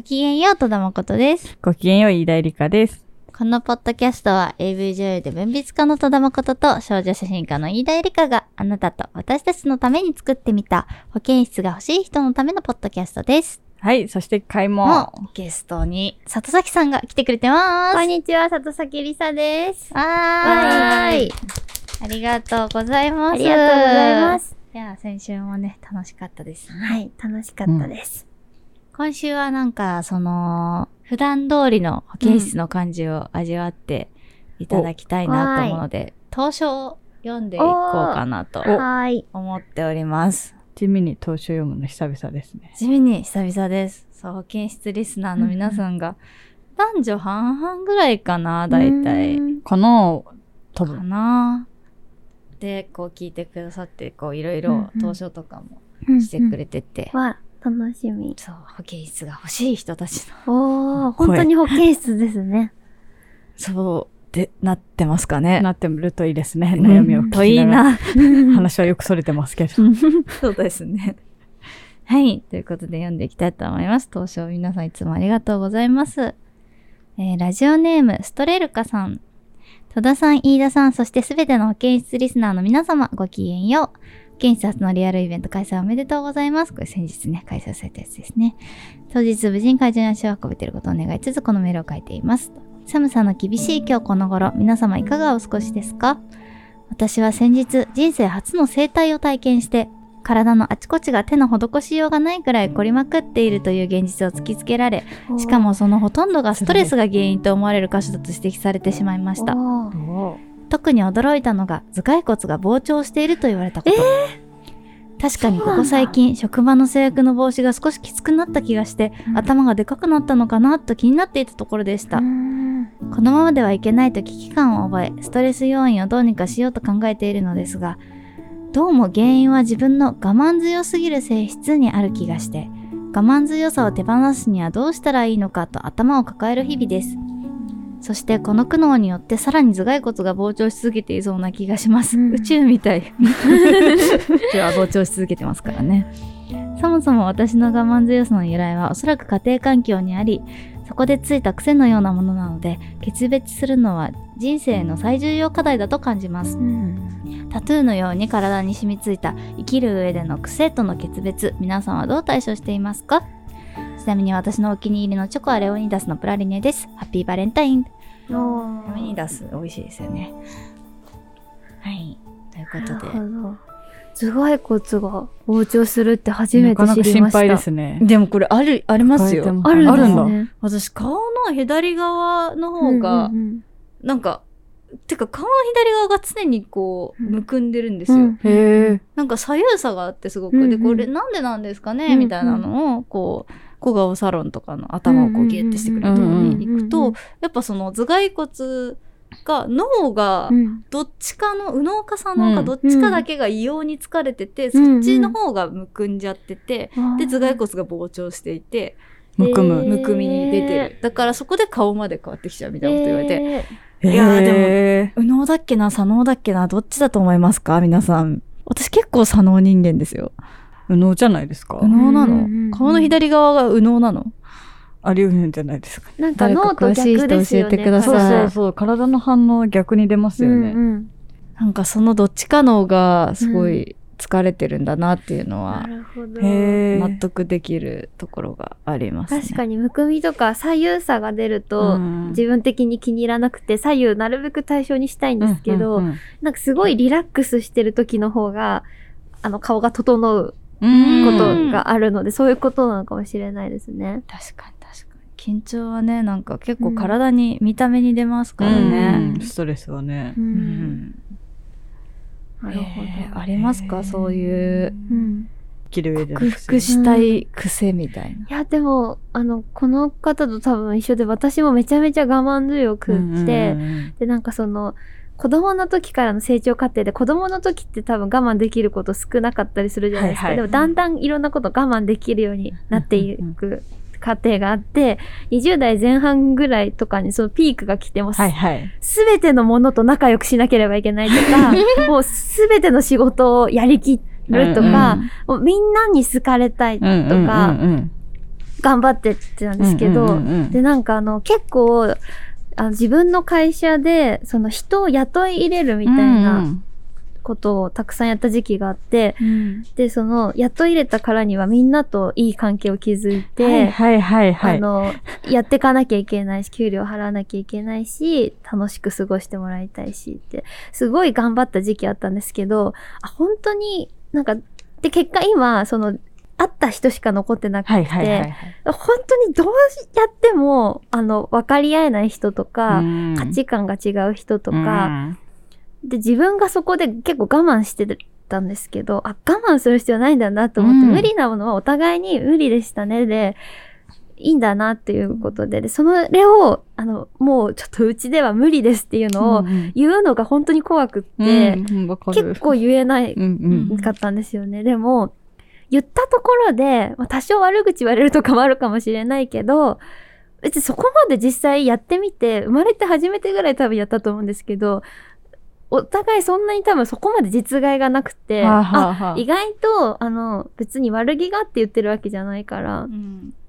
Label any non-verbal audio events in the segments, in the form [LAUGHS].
ごきげんよう、戸田誠です。ごきげんよう、飯田絵梨香です。このポッドキャストは AV 女優で文筆家の戸田誠と少女写真家の飯田絵梨香があなたと私たちのために作ってみた保健室が欲しい人のためのポッドキャストです。はい、そして開も門。うゲストに里崎さんが来てくれてます。こんにちは、里崎りさです。はーい。ありがとうございます。ありがとうございます。いや、先週もね、楽しかったですね。はい、楽しかったです。今週はなんか、その、普段通りの保健室の感じを味わっていただきたいなと思うので、当初を読んでいこうかなと。思っております。地味に当初読むの久々ですね。地味に久々です。そう、保健室リスナーの皆さんが、男女半々ぐらいかな、だいたい。うんかな多か分。なで、こう聞いてくださって、こういろいろうんうん当初とかもしてくれてて、わ、楽しみ。そう、保健室が欲しい人たちの、おー、本当に保健室ですね。そう、で、なってますかね。なってるといいですね。悩みを聞きといいながら。な。[LAUGHS] 話はよくそれてますけど。[LAUGHS] そうですね。はい。ということで読んでいきたいと思います。当初皆さんいつもありがとうございます。えーラジオネーム、ストレルカさん。戸田さん、飯田さん、そしてすべての保健室リスナーの皆様、ごきげんよう。保健室初のリアルイベント開催おめでとうございます。これ先日ね、開催されたやつですね。当日無事に会場に足を運べていることを願いつつ、このメールを書いています。寒さの厳しい今日この頃、皆様いかがお過ごしですか？私は先日、人生初の整体を体験して、体のあちこちが手の施しようがないくらい凝りまくっているという現実を突きつけられ、しかもそのほとんどがストレスが原因と思われる箇所だと指摘されてしまいました。特に驚いたのが頭蓋骨が膨張していると言われたこと。確かにここ最近職場の制約の帽子が少しきつくなった気がして、うん頭がでかくなったのかなと気になっていたところでしたう。んこのままではいけないと危機感を覚え、ストレス要因をどうにかしようと考えているのですが、どうも原因は自分の我慢強すぎる性質にある気がして、我慢強さを手放すにはどうしたらいいのかと頭を抱える日々です。そしてこの苦悩によってさらに頭蓋骨が膨張し続けていそうな気がします。うん宇宙みたい。[LAUGHS] 宇宙は膨張し続けてますからね。そもそも私の我慢強さの由来はおそらく家庭環境にあり、そこでついた癖のようなものなので、決別するのは人生の最重要課題だと感じます。うんタトゥーのように体に染みついた生きる上での癖との決別、皆さんはどう対処していますか？ちなみに私のお気に入りのチョコはレオニダスのプラリネです。ハッピーバレンタイン。レオニダス美味しいですよね。はい。ということで。なるほど。頭蓋骨が膨張するって初めてなかなか心知りました。配ですね。でもこれある、ありますよ。あるんですね。あるんだね私顔の左側の方が、うんうんなんか、てか顔の左側が常にこう、うんむくんでるんですよ。うんへえ。なんか左右差があってすごく。うんうんで、これなんでなんですかね、うんうんみたいなのを、こう、小顔サロンとかの頭をこうギュッてしてくれるところに行くとやっぱその頭蓋骨が、脳がう、ん。どっちかの、右脳か左脳かうん。どっちかだけが異様に疲れてて、そっちの方がむくんじゃってて、で、頭蓋骨が膨張していて、むくむ。えーむくみに出てる。だからそこで顔まで変わってきちゃうみたいなこと言われて、えいやーでもへ右脳だっけな左脳だっけなどっちだと思いますか？皆さん。私結構左脳人間ですよ。ー右脳じゃないですか右脳なうんうんうんうんの顔の左側が右脳なの？あり得るんじゃないですか。ーなんか脳と逆ですよね。教えてくだそうさいそうそう。体の反応逆に出ますよね。うんうんなんかそのどっちかのがすごい疲れてるんだなっていうのなはるほど。へえ。納得できるところがありますね。確かにむくみとか左右差が出ると、うん自分的に気に入らなくて左右なるべく対象にしたいんですけど、うんうんなんかすごいリラックスしてる時の方があの顔が整ううんこうんとがあるので、そういうことなのかもしれないですね。確かに確かに。緊張はね、なんか結構体に、見た目に出ますからうねん。ストレスはねう。。うんんなるほど。えーありますか？そういううんる上での克癖服したい癖みたいな。いや、でも、あの、この方と多分一緒で、私もめちゃめちゃ我慢強くって、うんうんうんで、なんかその、子供の時からの成長過程で、子供の時って多分我慢できること少なかったりするじゃないですか。はいはい。でも、だんだんいろんなこと我慢できるようになっていく過程があって、20代前半ぐらいとかにそのピークが来ても、はいはい。すべてのものと仲良くしなければいけないとか、[LAUGHS] もうすべての仕事をやりきるとか、もうみんなに好かれたいとか、うんうんうんうん頑張ってってたんですけど、うんうんうんうん。で、なんかあの、結構、あの自分の会社で、その人を雇い入れるみたいなことをたくさんやった時期があって、で、その、雇い入れたからにはみんなといい関係を築いて、はいはいはいはい。あの、やってかなきゃいけないし、給料払わなきゃいけないし、楽しく過ごしてもらいたいしって、すごい頑張った時期あったんですけど、あ、本当になんか、で、結果今、その、会った人しか残ってなくて、はいはいはいはい。本当にどうやっても、あの、分かり合えない人とか、うん。価値観が違う人とうか、ん。で、自分がそこで結構我慢してたんですけど、あ、我慢する必要ないんだなと思って、うん。無理なものはお互いに無理でしたね。で、いいんだなっていうことで、で、それを、あの、もうちょっとうちでは無理ですっていうのをうん言うのが本当に怖くって、うんわかる。結構言えないうんうん。かったんですよね。でも、言ったところで、まあ、多少悪口言われるとかもあるかもしれないけど、別にそこまで実際やってみて、生まれて初めてぐらい多分やったと思うんですけど、お互いそんなに多分そこまで実害がなくて、はあはあ意外と、あの、別に悪気があって言ってるわけじゃないから、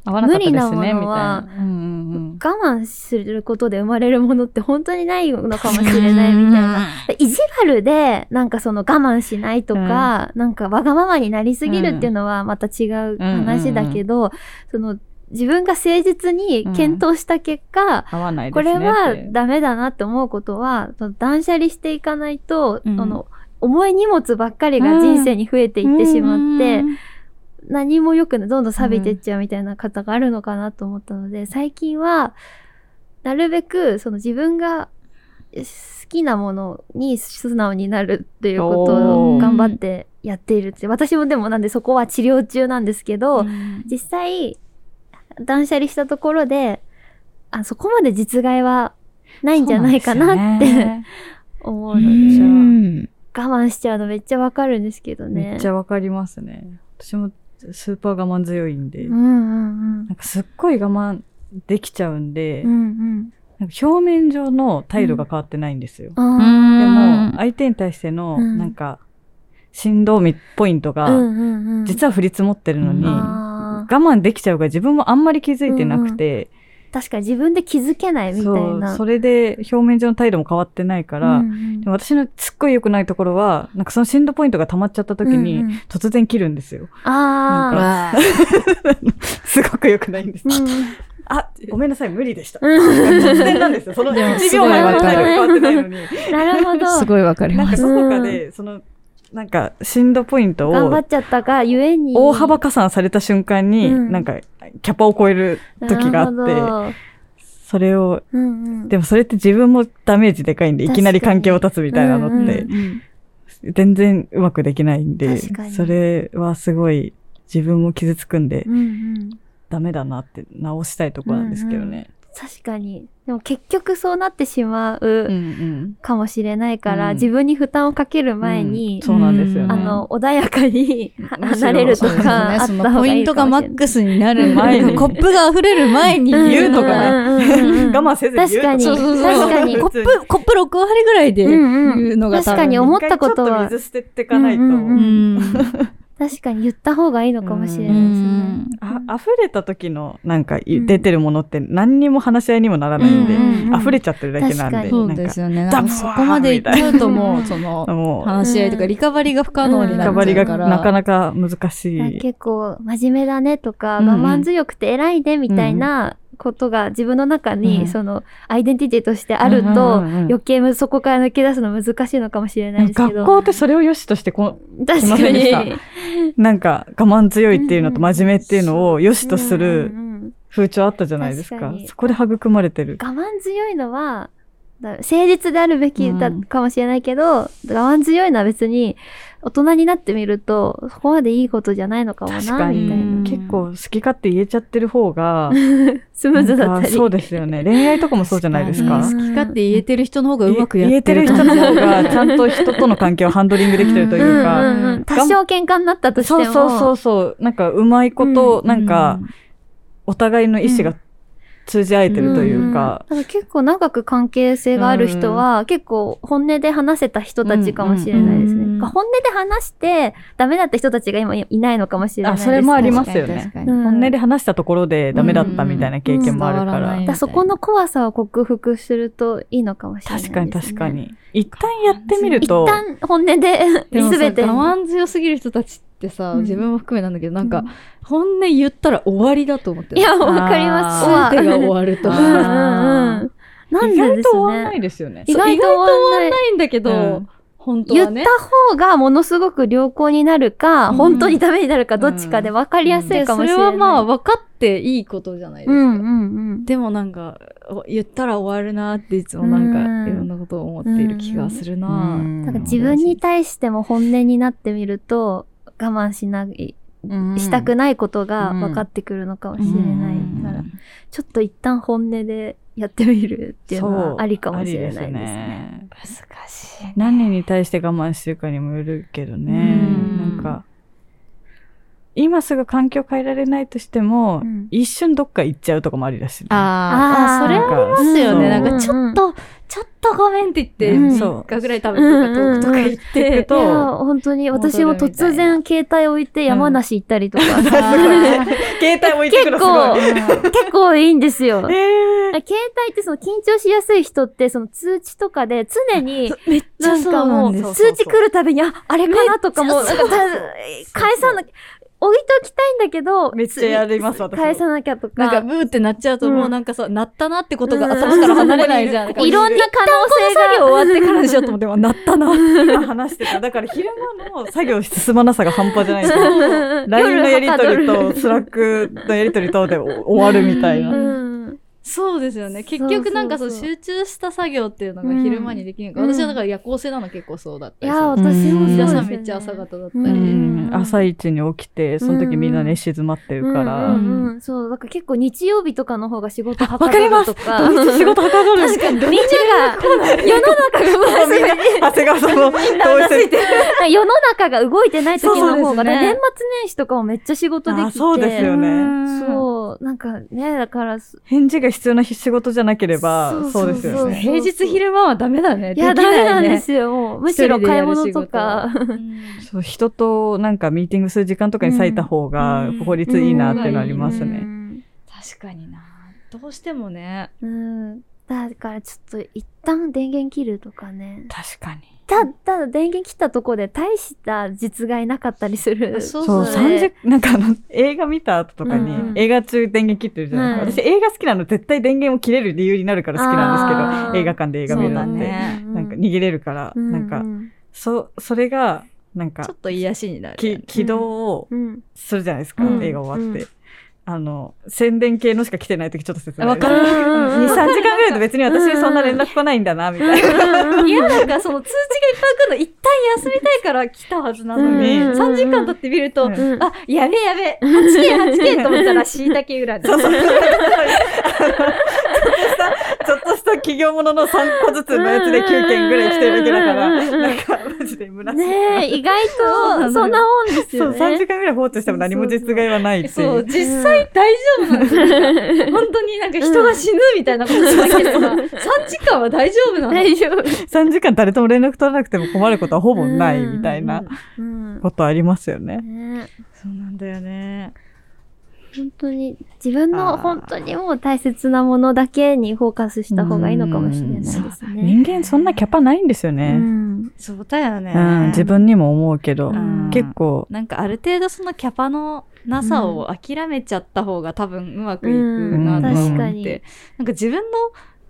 合わなかったですね、無理なもみたいのはな。うんうん。我慢することで生まれるものって本当にないのかもしれないみたいな。意地悪で、なんかその我慢しないとか、なんかわがままになりすぎるっていうのはまた違う話だけど、その自分が誠実に検討した結果、合わないでこすねって。れはダメだなって思うことは、断捨離していかないと、うん。その重い荷物ばっかりが人生に増えていってしまって、何も良くない、どんどん錆びてっちゃうみたいな方があるのかなと思ったので、最近は、なるべく、その自分が好きなものに素直になるっていうことを頑張ってやっているって。私もでもなんでそこは治療中なんですけど、うん実際、断捨離したところで、あそこまで実害はないんじゃないかなって、て。[LAUGHS] 思ううので、ん我慢しちゃうのめっちゃわかるんですけどね。めっちゃわかりますね。私もスーパー我慢強いんで、うんうんなんかすっごい我慢できちゃうんで、うん。うんうん。なんか表面上の態度が変わってないんですよ。あでーも、相手に対しての、うんなんか、振動みポイントうんが、うんうん、実は降り積もってるのに、うん我慢できちゃうから自分もあんまり気づいてなくて、確かに自分で気づけないみたいそう、な。それで表面上の態度も変わってないから、うんうんでも私のすっごい良くないところは、なんかその振動ポイントが溜まっちゃった時に、突然切るんですよ。あわあ [LAUGHS] すごく良くないんです。あ。うんあ、ごめんなさい、無理でした。うん突然なんですよ。そのでも1秒前まで態度変わってないのに。なるほど。すごいわかります。なんかどこかで、その、なんか、振動ポイントを頑張っちゃったがゆえに。大幅加算された瞬間に、うんなんか、キャパを超える時があって、それを、どうんうん。でもそれって自分もダメージでかいんで、いきなり関係を断つみたいなのうんってう、うん全然うまくできないんでそれはすごい自分も傷つくんでう、んうん。ダメだなって直したいとこなんですけどね。確かに。でも結局そうなってしまうんううん。かもしれないから、うん自分に負担をかける前に、うんそうなんですよね。あの、穏やかに離れるとか、ね。あっそのポイントがマックスになる前にコップが溢れる前に言うのがね。うんうんうんうん我慢せずに言うと確かに。そうそうそう。確かに。コップ、コップ6割ぐらいでうんうん言うのが多分確かに思ったことは一回ちょっと水捨ててかないと、うんうんううんん。確かに言った方がいいのかもしれうないですね。んあ溢れた時のなんか出てるものって何にも話し合いにもならないんで、溢れちゃってるだけなんで、そうなんかですよね。そこまでいっちゃうともう、その、もう、話し合いとかリカバリーが不可能になっリカバリがちゃうから。なかなか難しい。結構真面目だねとか、我慢強くて偉いねみたいなことが自分の中に、うんそのアイデンティティとしてあると、余計むそこから抜け出すの難しいのかもしれないですけど。学校ってそれを良しとしてこ確かに。なんか我慢強いっていうのと真面目っていうのを良しとすうんる風潮あったじゃないですかそこで育まれてる。我慢強いのは、だ誠実であるべきだうんかもしれないけど、我慢強いのは別に大人になってみると、そこまでいいことじゃないのかもな、確かにみたいな。結構好き勝手言えちゃってる方が、[LAUGHS] スムーズだったり。なんかそうですよね。恋愛とかもそうじゃないですか。好き勝手言えてる人の方がうまくや言えてるってる人の方が、ちゃんと人との関係をハンドリングできてるといううんか、うんうん、多少喧嘩になったとしても。そうそうそうそう、なんかうまいこと、なんか、お互いの意思が通じ合えてるというか、だから結構長く関係性がある人は、結構本音で話せた人たちかもしれないですね。うんか本音で話してダメだった人たちが今いないのかもしれないあですけどそれもありますよねうん本音で話したところでダメだったみたいな経験もあるかうんらそこの怖さを克服するといいのかもしれないです、ね。確かに確か。に一旦やってみると一旦本音ででもさ全て。我慢強すぎる人たちってさ、うん自分も含めなんだけど、なんか、うん本音言ったら終わりだと思ってる。いや、わかります。あ全てが終わると。うんそううんうん。なん意外でですと終わんなね。いですよね意外と終わんない。ないんだけど、うん本当はね。言った方がものすごく良好になるか、うん。本当にダメになるか、どっちかで分かりやすいかもしれない。れはまあ分かっていいことじゃないですか。うんうんうん。でもなんか、お言ったら終わるなっていつもなんか、うん。いろんなことを思っている気がするな、うん。だから自分に対しても本音になってみると、我慢しない、したくないことが分かってくるのかもしれないから、ちょっと一旦本音でやってみるっていうのはありかもしれないですありね。難しい。何に対して我慢してるかにもよるけどね。うんなんか、今すぐ環境変えられないとしても、うん。一瞬どっか行っちゃうとかもありだしね。あー。あ、それはありますよね。なん。んかちょっと、ちょっとごめんって言って、うん。3日ぐらい食べとか遠くとか行っ行くて、といや、本当に私も突然携帯置いて山梨行ったりとか、[LAUGHS] 携帯置いてくる結構、結構いいんですよ。えー、携帯ってその緊張しやすい人ってその通知とかで常にめっちゃなんかもうそうなんです通知来るたびにあ、あれかなとかもう。なんかた返さなきゃ、置いておきたいんだけど、めっちゃやります私も返さなきゃとか。なんかブーってなっちゃうと、うんもうなんかさ、なったなってことが頭から離れないじゃん。[LAUGHS] いろんな可能性 [LAUGHS] 作業終わってからにしようと思っても、なったな。今話してた。だから昼間の作業進まなさが半端じゃないんですよ。が LINE のやりとりと、 Slack のやりとりとで終わるみたいな。うんそうですよね。結局なんかそう集中した作業っていうのがうん昼間にできるから、うん私はだから夜行性なの結構そうだったいや、りする。私もそうですよね。皆さんめっちゃ朝型だったり。朝一に起きて、その時みんなね、静まってるから。うんうんうんそう、だから結構日曜日とかの方が仕事はかわかりますどるとか。土日仕事はかどる。確かに、みんなが、世の中が、みんな、長谷川さんも、[LAUGHS] 当選世の中が動いてない時の方が、ね年末年始とかもめっちゃ仕事できて。あそうですよね。そう、なんかね、だから、い返事が必要な仕事じゃなければ、そうですよね。平日昼間はダメだね。や、できないねダメなんですよ。もうむしろ買い物とか。そう、人となんかミーティングする時間とかに割いた方がうん効率いいなっていうのありますうね。ん確かにな。どうしてもね。うん。だからちょっと一旦電源切るとかね。確かに。た、ただ電源切ったとこで大した実害なかったりする。そうそう、そう30、なんかあの、映画見た後とかに、うんうん映画中電源切ってるじゃないですか。はい私映画好きなの絶対電源を切れる理由になるから好きなんですけど、映画館で映画見るのって。ねなんか逃げれるから、うんなんかう、んそ、それが、なんかちょっ、と癒しになるね。起動をうん。するじゃないですか、うん映画終わって。うんあの、宣伝系のしか来てない時ちょっと説明。わかる。2、3時間ぐらいで別に私にそんな連絡来ないんだな、みたいな。いや、なんかその通知がいっぱい来るの、一旦休みたいから来たはずなのに、うん3時間経ってみると、あ、やべえやべえ、8件8件と思ったら椎茸裏で。そうそう。ちょっとした企業ものの3個ずつのやつで9件ぐらい来てるだけだから、うんなんかマジで虚しい。ねえ、意外と、そんなもんですそう、よね。3時間ぐらい放置しても何も実害はないっていそう、う。実際大丈夫なん。[LAUGHS] 本当になんか人が死ぬみたいなことじゃなければ、3時間は大丈夫なの。大丈夫。3時間誰とも連絡取らなくても困ることはほぼないみたいなうん。ことありますよね。ねそうなんだよね。本当に、自分の本当にもう大切なものだけにフォーカスした方がいいのかもしれないですね。人間そんなキャパないんですようね。ん。そうだよね。うん、自分にも思うけど、うん。結構、なんかある程度そのキャパのなさを諦めちゃった方が多分うまくいくなと思って、うん。確かになんか自分の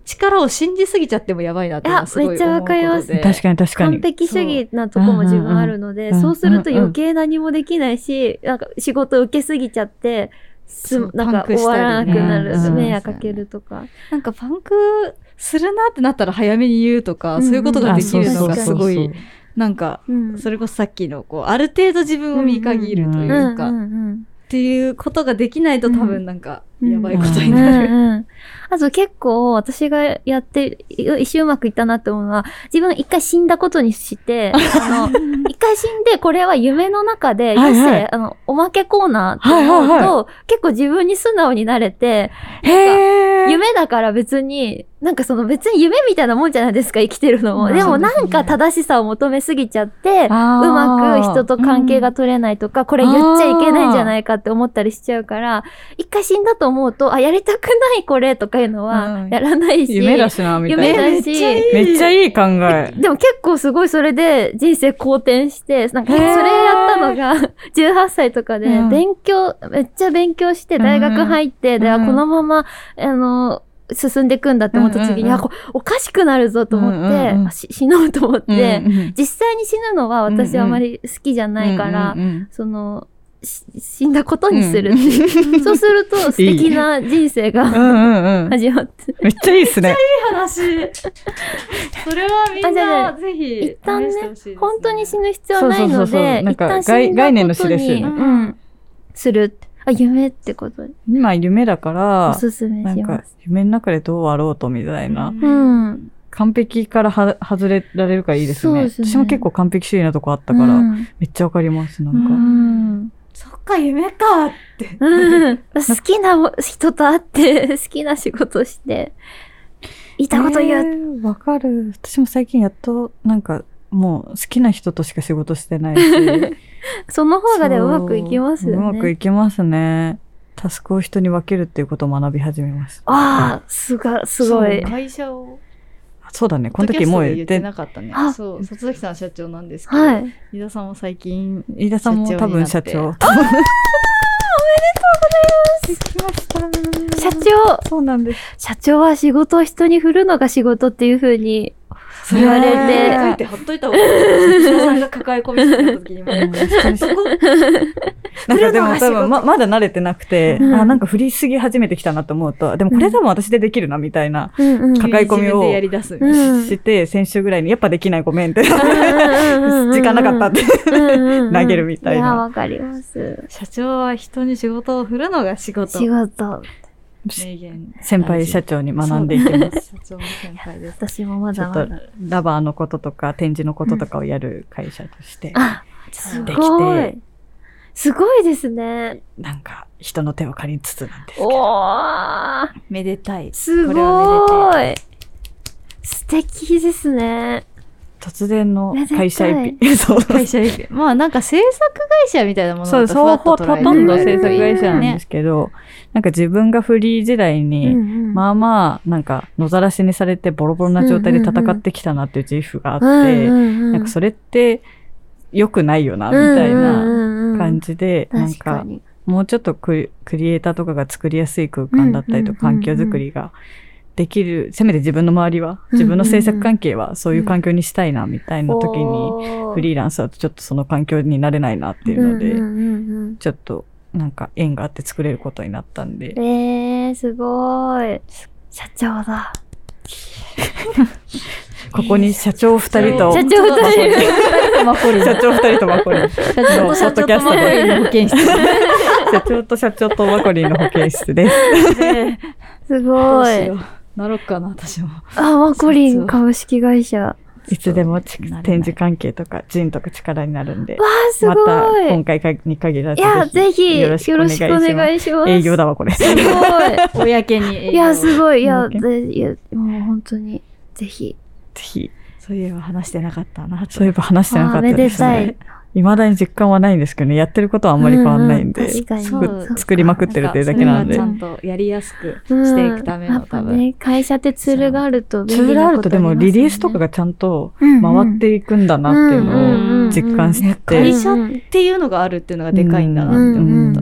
力を信じすぎちゃってもやばいなって思うこといやめっちゃわかります。で。確かに確かに。完。璧主義なとこも自分あるので、うん。そうすると余計何もできないし、なんか仕事受けすぎちゃって、すなんか終わらなくなる、うん。迷惑かけるとか。なんかパンクするなってなったら早めに言うとか、うん。そういうことができるのがすごい、なんか、うん。それこそさっきの、こう、ある程度自分を見限るというか、うん。っていうことができないと多分なんか、やばいことにうんなる。うんうんあと結構私がやって、い一瞬うまくいったなって思うのは、自分一回死んだことにして、あの、[LAUGHS] 一回死んで、これは夢の中で、はいはい。あの、おまけコーナーってはい思うと、はい結構自分に素直になれて。夢だから別になんかその別に夢みたいなもんじゃないですか、生きてるのも。うんでもなんか正しさを求めすぎちゃって、うまく人と関係が取れないとか、これ言っちゃいけないんじゃないかって思ったりしちゃうから、一回死んだと思うと、あ、やりたくないこれとかいうのうん。はやらないし。夢だしな、みたいな。夢だし。めっちゃいい考え。でも結構すごいそれで人生好転して、なんかそれやったのが [LAUGHS] 18歳とかでうん。勉強、めっちゃ勉強して大学入って、うんこのまま、あの、進んでいくんだって思った時に、うんうん。うんあ、こおかしくなるぞと思って、うんうん [LAUGHS] 死のうと思って、うんうん実際に死ぬのは私はあまり好きじゃないから、うんうんその、し死んだことにするう。[LAUGHS] そうすると素敵な人生が。始まって。めっちゃいいっすね。話。それはみんあじゃあな、ぜひ、一旦ね本当に死ぬ必要はないのそうそうそうそうで、なんか一旦死んだことに概念の死ですよねうん。するって。あ、夢ってことで今夢だかおら、すすめなんかします。夢の中でどうあろうとみたいな。うん。完璧からは外れられるからいいですね。そうですね私も結構完璧主義なとこあったから、うんめっちゃわかります、なんか。うん。そっか、夢かって。うん好きな人と会って、[LAUGHS] 好きな仕事して、いたこと言う。えーわかる。私も最近やっと、なんか、もう好きな人としか仕事してないし。[LAUGHS] その方がでそううまくいきますよね。うまくいきますね。タスクを人に分けるっていうことを学び始めました。ああ、すが、すごい。会社を。そうだね。この時もう言ってて、なかったねあ。そう、里崎さん社長なんですけど、はい。井田さんも最近、飯田さんも多分社長。社長になっ多分社長、そうなんです。社長は仕事を人に振るのが仕事っていう風に言われへて、書いて貼っといた方がいい。社長さんが抱え込みしてた時にも。そこ [LAUGHS] なんかでも多分ままだ慣れてなくて、うんあ、なんか振りすぎ始めてきたなと思うと、でもこれ多分私でできるなみたいな、抱え込みをして、先週ぐらいにやっぱできないごめんって、時時間なかったって。投投げるみたいなや、わかります。社長は人に仕事を振るのが仕事。仕事。名言。先輩社長に学んでいきます。社長の先輩です。私もまちょっとだまだ。ラバーのこととか展示のこととかをやる会社として、あ、すできごいて。すごいですね。なんか人の手を借りつつなんですけど。おー、めでたい。すごい。素敵ですね。突然の会社エピ。[LAUGHS] そう。会社エピまあなんか制作会社みたいなものそう、ほとんど制作会社なんねですけど、なんか自分がフリー時代に、まあ、あまあ、なんか野ざらしにされてボロボロな状態で戦ってきたなっていう自負があって、ななんかそれって良くないよな、みたいな感じで、なんか。もうちょっとクリエイターとかが作りやすい空間だったりとか、うんうん環境づくりができる、せめて自分の周りは、自分の制作関係はそういう環境にしたいな、みたいな時に、フリーランスだとちょっとその環境になれないなっていうので、ちょっとなんか縁があって作れることになったんでうん、えー、すごい。社長だ。[LAUGHS] ここに社長二人と、社長二人。マコリン。社長二人とマコリン。社長と社長とマコリンの保健室。社長と社長とマコリンの保健室です。すどごい。なろっかな、私も。あ、マコリン株式会社。わいつでも展示関係とか人とか力になるんで、あ、すごまたい。今回に限らずいや、ぜひ、よろしくお願いします。営業だわ、これ。すごい。公に。いや、すごい。いや、いやもう本当に、ぜひ。ぜひ。そういえば話してなかったな。そういえば話してなかったですあーめでね。未だに実感はないんですけどね、やってることはあんまり変わんないんで、作りまくってるっていうだけなんでちゃ。んとやりやすくしていくためのうんやっぱ多分。ね、会社ってツールがあるとツールあるとでもリリースとかががちゃんと回回っていくんだなっていうのを実感しねて会、社っていうのがあるっていうのがでかいんだなって思った。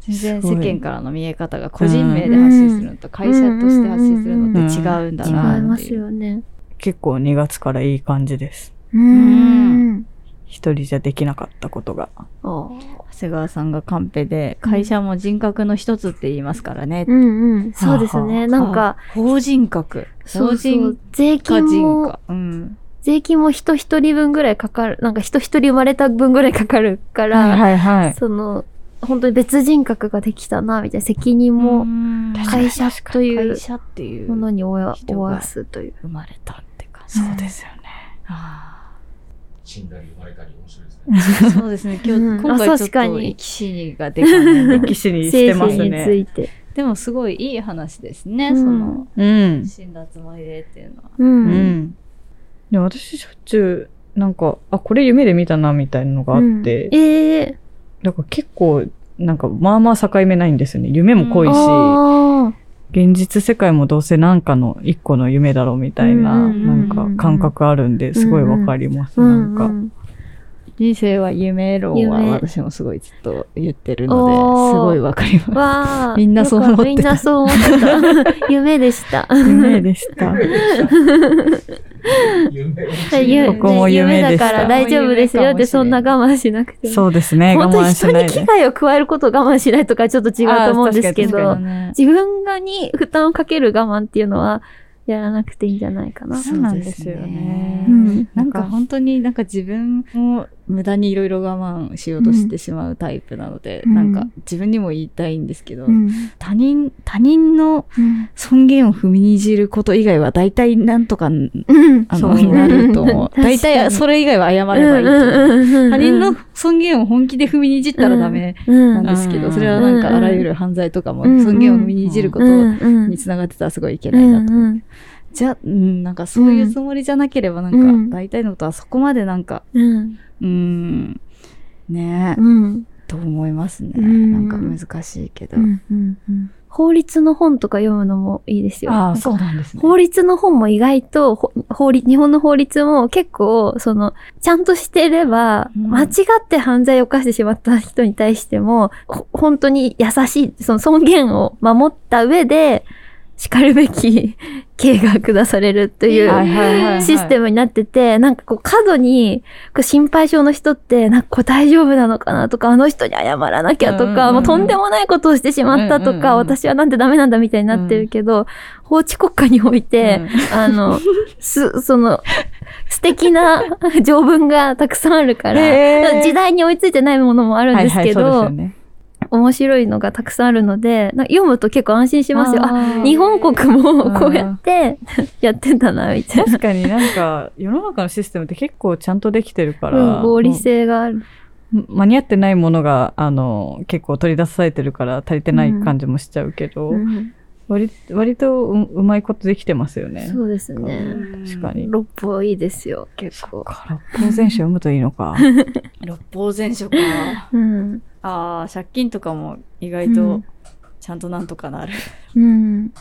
全然世間からの見え方が個人名で発信するのと会社として発信するのって違うんだ違いなまっていう。すよね。結構2月からいい感じです。うん。一人じゃできなかったことが。お長谷川さんがカンペで、会社も人格の一つって言いますからね。うんうん。そうですね。なんか、法人格。法そうそ人う。税か金も人か。、うん。税金も人一人分ぐらいかかる。なんか人一人生まれた分ぐらいかかるから、はいはい。その、本当に別人格ができたな、みたいな責任もうん会社という会社っていうものに負わすという。生まれたって感じ。そうですよね。あ死んだり生まれたり面白いですね。ー [LAUGHS] そうですね。今日、うん今回ちょっとあ確かに生き [LAUGHS] 死にがでかいね。騎士にしてます生死につね。いて。でもすごいいい話ですね、うんその、うん。死んだつもりでっていうのは。う。うんん。でも私しょっちゅう、なんか、あ、これ夢で見たな、みたいなのがあって、ええだから結構、なんか、まあまあ境目ないんですよね。夢も濃いし、あ現実世界もどうせなんかの一個の夢だろうみたいな、なんか感覚あるんで、すごいわかります。ーなんか。うん人生は夢論は夢私もすごいずっと言ってるので、すごいわかります。[LAUGHS] みんなそう思ってみんなそう思ってた。夢でした。夢でした。ここも夢でしただから大丈夫ですよってそんな我慢しなくても。そうですね。我本当に慢しないで。人に危害を加えることを我慢しないとかちょっと違うと思うんですけどに、ね自分がに負担をかける我慢っていうのはやらなくていいんじゃないかな。そうなんですよねうんなんか本当になんか自分も無駄にいろいろ我慢しようとしてしまうタイプなので、うん。なんか自分にも言いたいんですけど、うん。他人、他人の尊厳を踏みにじること以外は大体なんとか、うん。あの、なると思う。大体それ以外は謝ればいいと思う。他他人の尊厳を本気で踏みにじったらダメななんですけど、うんそれはなんかあらゆる犯罪とかも尊厳を踏みにじることにつながってたらすごいいけないなと思う。じゃなんかそういうつもりじゃなければなんか大体のことはそこまでなんか、うん。うーん、ねえ、うん。と思いますね。うんなんか難しいけど。うんうんうん法律の本とか読むのもいいですよ。ああ、そうなんですね。法律の本も意外と、ほ法律、日本の法律も結構、その、ちゃんとしてれば、うん間違って犯罪を犯してしまった人に対しても、ほ本当に優しい、その尊厳を守った上で、叱るべき [LAUGHS] 刑が下されるという、システムになってて、なんかこう過度に、こう心配性の人って、なんかこう大丈夫なのかなとか、あの人に謝らなきゃとか、もうとんでもないことをしてしまったとか、私はなんでダメなんだみたいになってるけど、法治国家において、あの、す、その、素敵な [LAUGHS] 条文がたくさんあるから、時代に追いついてないものもあるんですけど、面白いのがたくさんあるので、読むと結構安心しますよ。あ、ー。日本国もこうやって [LAUGHS] やってんだな、みたいな。確かになんか、世の中のシステムって結構ちゃんとできてるかうら、ん、合理性がある。間に合ってないものが、あの、結構取り出されてるから足りてない感じもしちゃうけど、うん割割とううまいことできてますよね。そうですね。確かに。六歩いいですよ、結構。から、当然書読むといいのか。[LAUGHS] 六法全書か。うん。ああ、借金とかも意外とうんちゃんとなんとかなる。うん。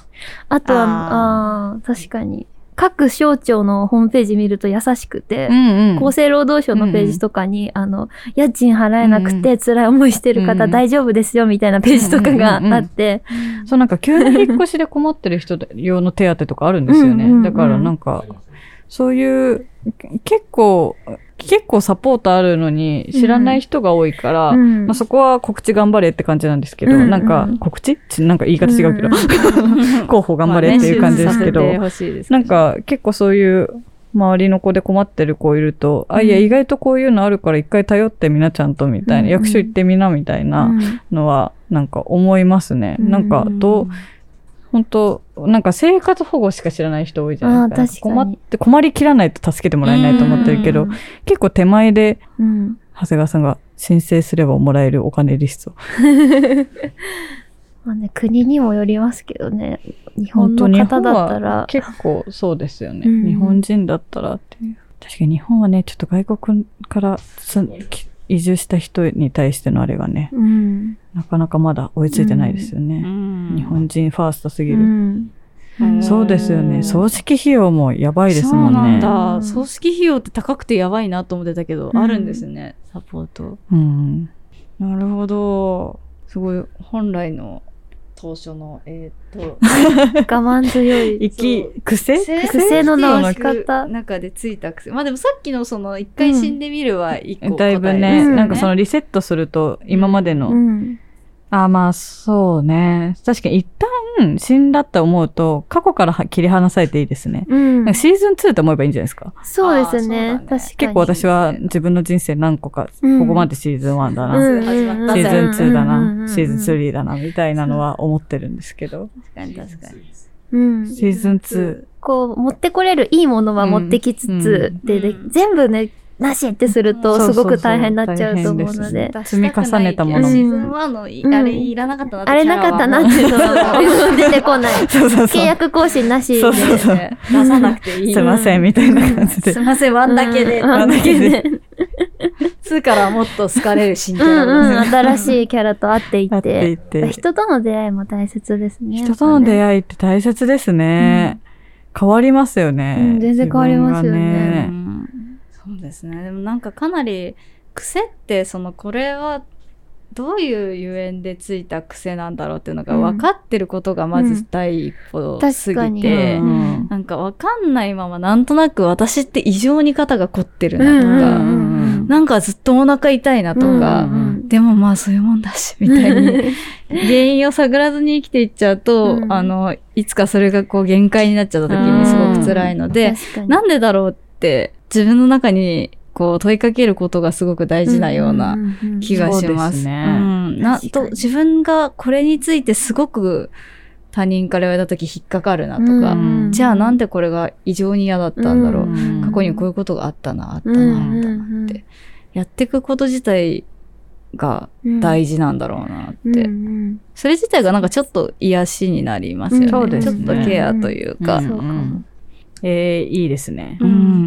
あとは、あーあ確かに。各省庁のホームページ見ると優しくて、ん厚生労働省のページとかに、あの、家賃払えなくて辛い思いしてる方、うん。うん大丈夫ですよみたいなページとかがあって、そうなんか急に引っ越しで困ってる人用の手当とかあるんですよね。うんうんうん。だからなんか、そういう、結構、結構サポートあるのに知らない人が多いから、うん。まあ、そこは告知頑張れって感じなんですけど、うん。うんなんか告知ちなんか言い方違うけど、うん。[LAUGHS] 候補頑張れっていう感じですけど、まあねなんか結構そういう周りの子で困ってる子いると、あ、いや、うん意外とこういうのあるから一回頼ってみなちゃんとみたいな、うんうん。役所行ってみなみたいなのは、なんか思いますね。うん。なんか、どう、本当なんか生活保護しか知らない人多いじゃないですか。かに困って、困りきらないと助けてもらえないと思ってるけど、うん結構手前で、うん。長谷川さんが申請すればもらえるお金リスト。[LAUGHS] まあね、国にもよりますけどね。日本の方だったら、結構そうですよね。うん日本人だったらっていう。確かに日本はね、ちょっと外国から移住した人に対してのあれがね、うん。なかなかまだ追いついてないですよね。日本人ファーストすぎうる。ん。うんそうですよね。葬式費用もやばいですもんね。そうなんだ。うん葬式費用って高くてやばいなと思ってたけど、うんあるんですね、サポート。うん。なるほど。すごい、本来の当初の、えーっと、[LAUGHS] 我慢強い。生き、癖？癖？の直し方中でついた癖。まあでもさっきのその、一回死んでみるは一個答えだいぶね、なんかそのリセットすると、今までの、うん。あ、まあ、そうね。確かに一旦死んだって思うと、過去からは切り離されていいですね。うんなんか。シーズン2って思えばいいんじゃないですか。そうですね。ね確かに。結構私は自分の人生何個か、うんここまでシーズン1だな、シぜーズン2だな、シーズン3だな、みたいなのは思ってるんですけど。確かに確かに。うん。シーズン2。こう、持ってこれるいいものは持ってきつつ、うんで全部ね、なしってすると、すごく大変になっちゃうと思うので。積み重ねたものシーズン1のい、うんあれいらなかったなってあれなかったなっていうのが出てこない。[LAUGHS] そうそうそう契約更新なしで。出さなくていい。すいません、みたいな感じで。すいません、ワンだけで。うんワンだけで。2からはもっと好かれる新キうャラんうん、です新しいキャラと会っていっ会っていて。って。人との出会いも大切ですね。人との出会い。って大切ですね。変わりますよね。うん全然変わりますよねそうですね。でもなんかかなり癖ってそのこれはどういうゆえんでついた癖なんだろうっていうのがうん。分かってることがまず第一歩す確かに。ぎて、うん。なんか分かんないままなんとなく私って異常に肩が凝ってるうなとか、んうん。うんなんかずっとお腹痛いなとか、うん。うんでもまあそういうもんだし、みたいに [LAUGHS] 原因を探らずに生きていっちゃうと、うん。あの、いつかそれがこう限界になっちゃった時にすごく辛いので、なんでだろうって自分の中にこう問いかけることがすごく大事なような気がします。自分がこれについてすごく他人から言われた時引っかかるなとか、うん。じゃあなんでこれが異常に嫌だったんだろう、うん。過去にこういうことがあったな、あったな、うんあったなって、やっていくこと自体が大事なんだろうなって、うんそれ自体がなんかちょっと癒しになりますよね。うん。ね。ちょっとケアというか。うん。そうかも。えー、いいですね。うん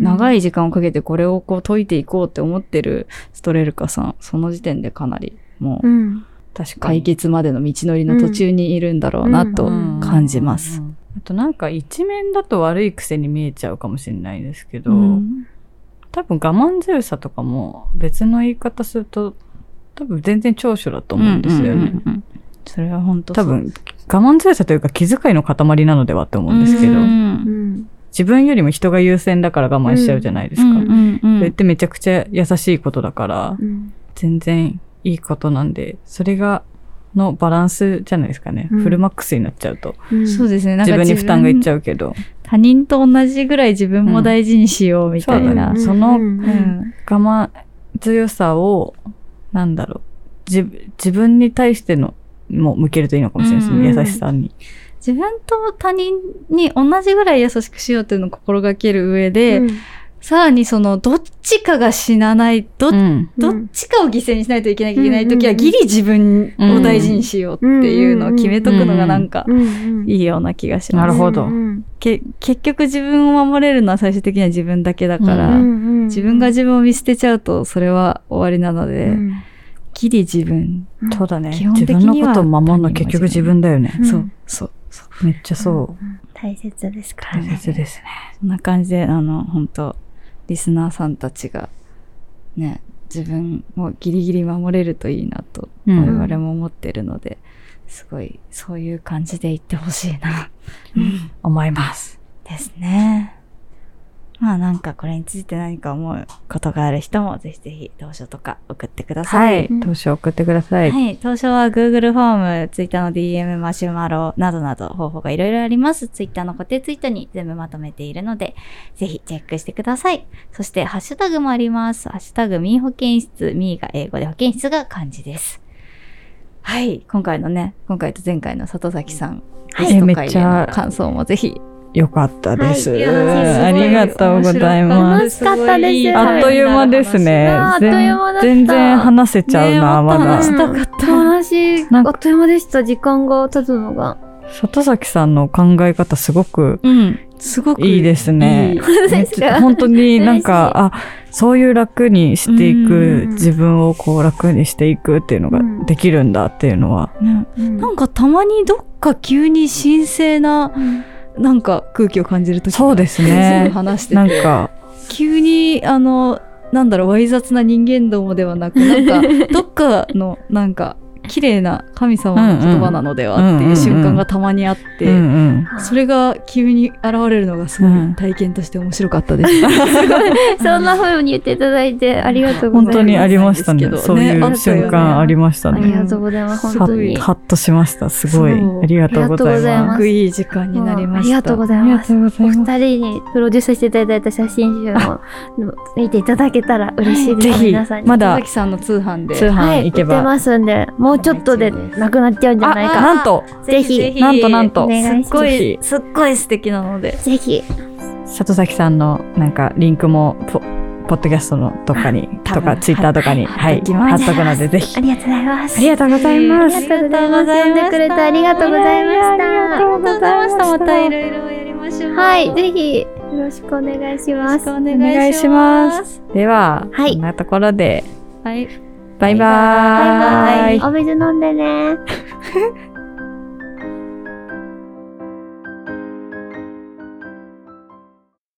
長い時間をかけてこれをこう解いていこうって思ってるストレルカさん、その時点でかなりもううん。確かに。解決までの道のりの途中にいるんだろうなとうん。感じます。う。ん。あとなんか一面だと悪い癖に見えちゃうかもしれないですけど、うん。多分我慢強さとかも別の言い方すると多分全然長所だと思うんですよね。うんうんうんうん。それは本当そう。多分我慢強さというか気遣いの塊なのではって思うんですけど、うん。うん自分よりも人が優先だから我慢しちゃうじゃないですか。うんうんうんそれってめちゃくちゃ優しいことだから、うん全然いいことなんで、それが、のバランスじゃないですかね。うんフルマックスになっちゃうと。うんそうですね。自分に負担がいっちゃう。けど。他人と同じぐらい自分も大事にしようみたいな。うんそねその我慢強さを、なんだろう。自自分に対しての、も向けるといいのかもしれないですね。うん優しさに。自分と他人に同じぐらい優しくしようっていうのを心がける上で、うん。さらにその、どっちかが死なない、ど,、うん。どっちかを犠牲にしないといけないといけないときは、うん。ギリ自分を大事にしようっていうのを決めとくのがなんか、いいような気がします。なるほど。うんけ結局自分を守れるのは最終的には自分だけだから、自分が自分を見捨てちゃうとそれは終わりなので、うん。ギリ自分、そうだね。基本自的には分のことを守るの結局自分だよね。そう、そう。めっちゃそう。大切ですから大ね。切ですね。そんな感じで、あの、本当リスナーさんたちが、ね、自分をギリギリ守れるといいなと、うん我々も思ってるので、すごい、そういう感じで言ってほしいな、[LAUGHS] 思います。ですね。まあなんかこれについて何か思うことがある人もぜひぜひ当初とか送ってくださ。はいい。投資を送ってください。はい。当初は Google フォーム、Twitter の DM、マシュマロなどなど方法がいろいろあります。Twitter の固定ツイートに全部まとめているので、ぜひチェックしてください。そして、ハッシュタグもあります。ハッシュタグ、ミー保健室、ミーが英語で保健室が漢字です。はい。今回のね、今回と前回の里崎さん、はいゲストめっち会へのゃ感想もぜひ。よかったです。はいいやありがとうございます。楽しかったですあっという間ですね。あっという間だった全全然話せちゃうな、まだねもっと話。したかったあっという間でした。時間が経つのが。里崎さんの考え方すごくうん。すごくいいですね。いい本当になんか、あ、そういう楽にしていく、うん自分をこう楽にしていくっていうのがうんできるんだっていうのは。ねうんなんかたまにどっか急に神聖な、なんか空気を感じるときそうですね話してて。なんか、急に、あの、なんだろう、わい雑な人間どもではなく、なんか、[LAUGHS] どっかの、なんか、綺麗な神様の言葉なのではっていう瞬間がたまにあって、うんうん。それが急に現れるのがすごいうん体験として面白かったです。[LAUGHS] そんな風に言っていただいてありがとうございます。本当にありましたね。そういねう瞬間ありましたね。ありがとうございます。本当に。はっとしました。すごい。ありがとうございますます。すごくいい時間になりました。ありがとうございます。お。二人にプロデュースしていただいた写真集も見ていただけたら嬉しいです。ぜひ皆さんに。まだ佐々木さんの通販で。通販はい、行けば売ってますんで、もうちょっとでなくなっちゃうんじゃないあ、か。なんと、ぜひなんとなんとすすっごいすっごい素敵なので。ぜひ。里崎さんのなんかリンクもポポッドキャストのどっかに、とか、ツイッターとかに、ははいい、貼っとくので、ぜひ。ありがとうございます。ありがとうございます。ありがとうございます。呼んでくれてありがとうございました。ありがとうございました。またいろいろやりましょう。はい、ぜひよろしくお願いします。よろしくおお願願いしま。ますでは、はいこんなところで、はい。バイババイバーイ。お水飲んでね。[LAUGHS]